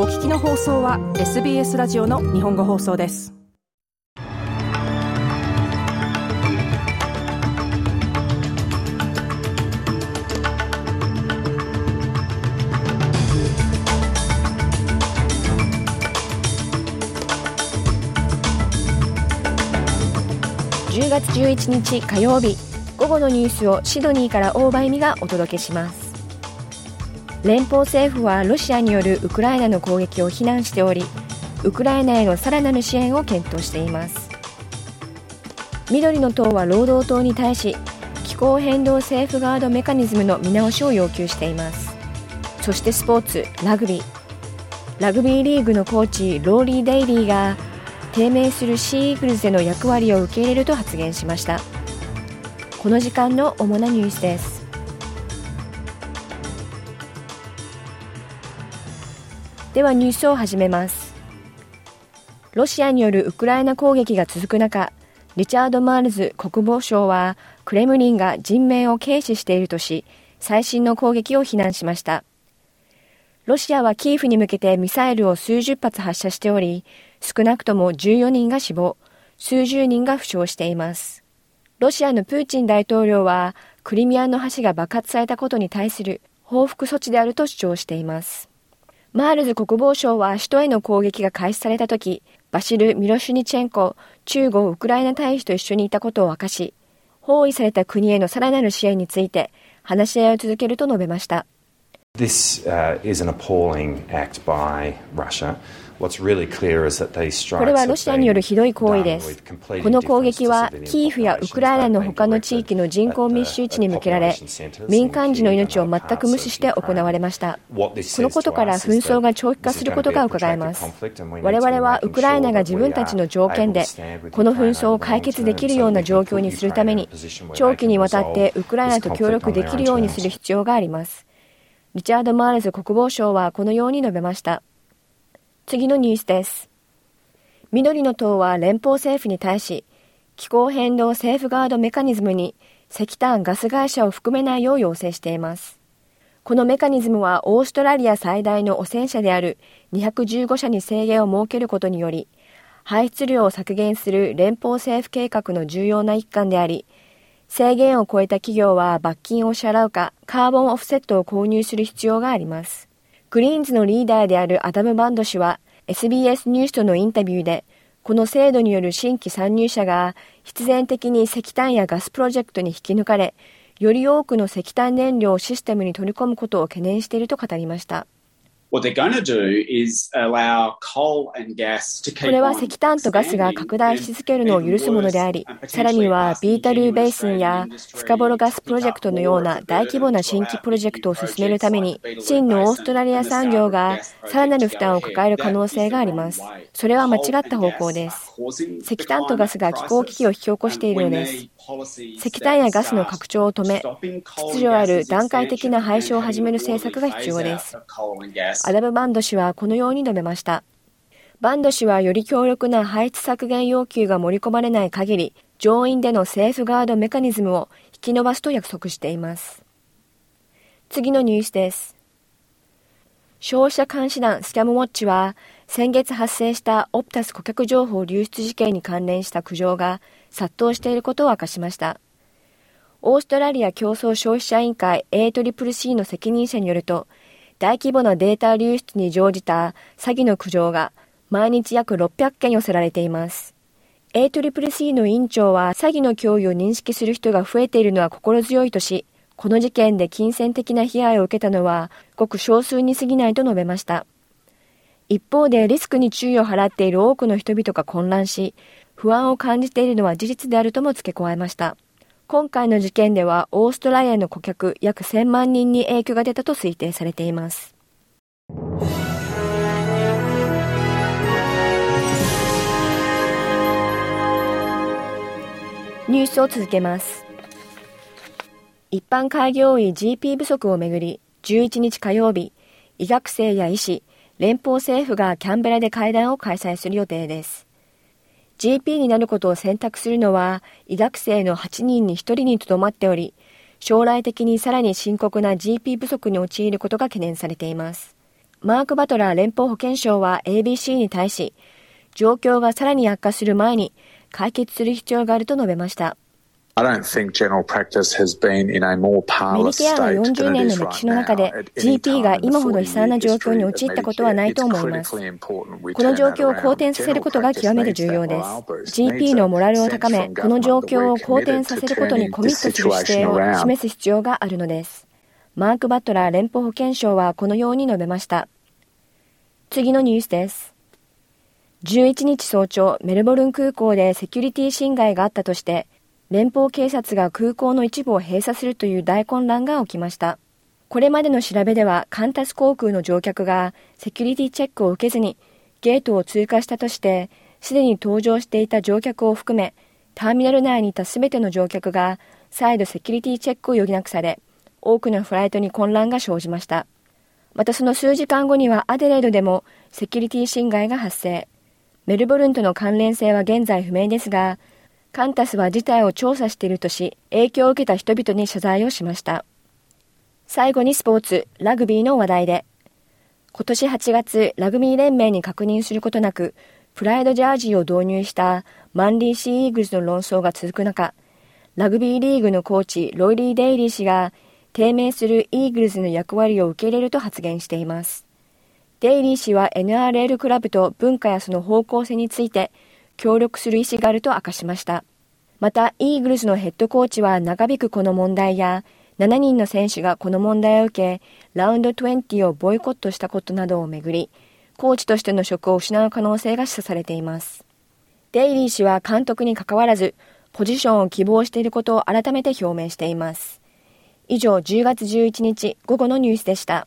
お聞きの放送は SBS ラジオの日本語放送です。10月11日火曜日午後のニュースをシドニーから大場恵美がお届けします。連邦政府はロシアによるウクライナの攻撃を非難しておりウクライナへのさらなる支援を検討しています。緑の党は労働党に対し気候変動セーフガードメカニズムの見直しを要求しています。そしてスポーツラグビー。ラグビーリーグのコーチローリー・デイリーが低迷するシーイーグルスでの役割を受け入れると発言しました。この時間の主なニュースです。ではニュースを始めます。ロシアによるウクライナ攻撃が続く中リチャード・マールズ国防相はクレムリンが人命を軽視しているとし最新の攻撃を非難しました。ロシアはキーフに向けてミサイルを数十発発射しており少なくとも14人が死亡数十人が負傷しています。ロシアのプーチン大統領はクリミアの橋が爆発されたことに対する報復措置であると主張しています。マールズ国防相は首都への攻撃が開始された時、バシル・ミロシュニチェンコ駐豪ウクライナ大使と一緒にいたことを明かし、包囲された国へのさらなる支援について話し合いを続けると述べました。This、uh, is an appalling act by Russia. これはロシアによるひどい行為です。この攻撃はキーフやウクライナの他の地域の人口密集地に向けられ、民間人の命を全く無視して行われました。このことから紛争が長期化することが伺えます。我々はウクライナが自分たちの条件で、この紛争を解決できるような状況にするために、長期にわたってウクライナと協力できるようにする必要があります。リチャード・マーレズ国防相はこのように述べました。次のニュースです。緑の党は連邦政府に対し、気候変動セーフガードメカニズムに石炭ガス会社を含めないよう要請しています。このメカニズムはオーストラリア最大の汚染車である215社に制限を設けることにより、排出量を削減する連邦政府計画の重要な一環であり、制限を超えた企業は罰金を支払うか、カーボンオフセットを購入する必要があります。グリーンズのリーダーであるアダム・バンド氏は SBS ニュースとのインタビューで、この制度による新規参入者が必然的に石炭やガスプロジェクトに引き抜かれ、より多くの石炭燃料をシステムに取り込むことを懸念していると語りました。これは石炭とガスが拡大し続けるのを許すものであり、さらにはビータルーベースンやスカボロガスプロジェクトのような大規模な新規プロジェクトを進めるために、真のオーストラリア産業がさらなる負担を抱える可能性があります。それは間違った方向です。石炭とガスが気候危機を引き起こしているのです。石炭やガスの拡張を止め、秩序ある段階的な廃止を始める政策が必要です。アダム・バンド氏はこのように述べました。バンド氏はより強力な排出削減要求が盛り込まれない限り、上院でのセーフガードメカニズムを引き延ばすと約束しています。次のニュースです。消費者監視団スキャムウォッチは、先月発生したオプタス顧客情報流出事件に関連した苦情が殺到していることを明かしました。オーストラリア競争消費者委員会 ACCC の責任者によると、大規模なデータ流出に乗じた詐欺の苦情が毎日約600件寄せられています。ACCC の委員長は詐欺の脅威を認識する人が増えているのは心強いとし、この事件で金銭的な被害を受けたのはごく少数に過ぎないと述べました。一方でリスクに注意を払っている多くの人々が混乱し、不安を感じているのは事実であるとも付け加えました。今回の事件ではオーストラリアの顧客約1000万人に影響が出たと推定されています。ニュースを続けます。一般開業医 GP 不足をめぐり、11日火曜日、医学生や医師、連邦政府がキャンベラで会談を開催する予定です。GP になることを選択するのは医学生の8人に1人にとどまっており、将来的にさらに深刻な GP 不足に陥ることが懸念されています。マーク・バトラー連邦保健省は ABC に対し、状況がさらに悪化する前に解決する必要があると述べました。メディケアの40年の歴史の中で GP が今ほど悲惨な状況に陥ったことはないと思います。この状況を好転させることが極めて重要です。GP のモラルを高め、この状況を好転させることにコミットする姿勢を示す必要があるのです。マーク・バットラー連邦保健相はこのように述べました。次のニュースです。11日早朝、メルボルン空港でセキュリティ侵害があったとして、連邦警察が空港の一部を閉鎖するという大混乱が起きました。これまでの調べでは、カンタス航空の乗客がセキュリティチェックを受けずにゲートを通過したとして、すでに搭乗していた乗客を含め、ターミナル内にいたすべての乗客が再度セキュリティチェックを余儀なくされ、多くのフライトに混乱が生じました。またその数時間後にはアデレードでもセキュリティ侵害が発生。メルボルンとの関連性は現在不明ですが、カンタスは事態を調査しているとし、影響を受けた人々に謝罪をしました。最後にスポーツ、ラグビーの話題で。今年8月、ラグビー連盟に確認することなく、プライドジャージを導入したマンリーシー・イーグルスの論争が続く中、ラグビーリーグのコーチ、ロイリー・デイリー氏が、低迷するイーグルスの役割を受け入れると発言しています。デイリー氏は NRL クラブと文化やその方向性について、協力する意思があると明かしました。また、イーグルスのヘッドコーチは長引くこの問題や、7人の選手がこの問題を受け、ラウンド20をボイコットしたことなどをめぐり、コーチとしての職を失う可能性が示唆されています。デイリー氏は監督に関わらず、ポジションを希望していることを改めて表明しています。以上、10月11日午後のニュースでした。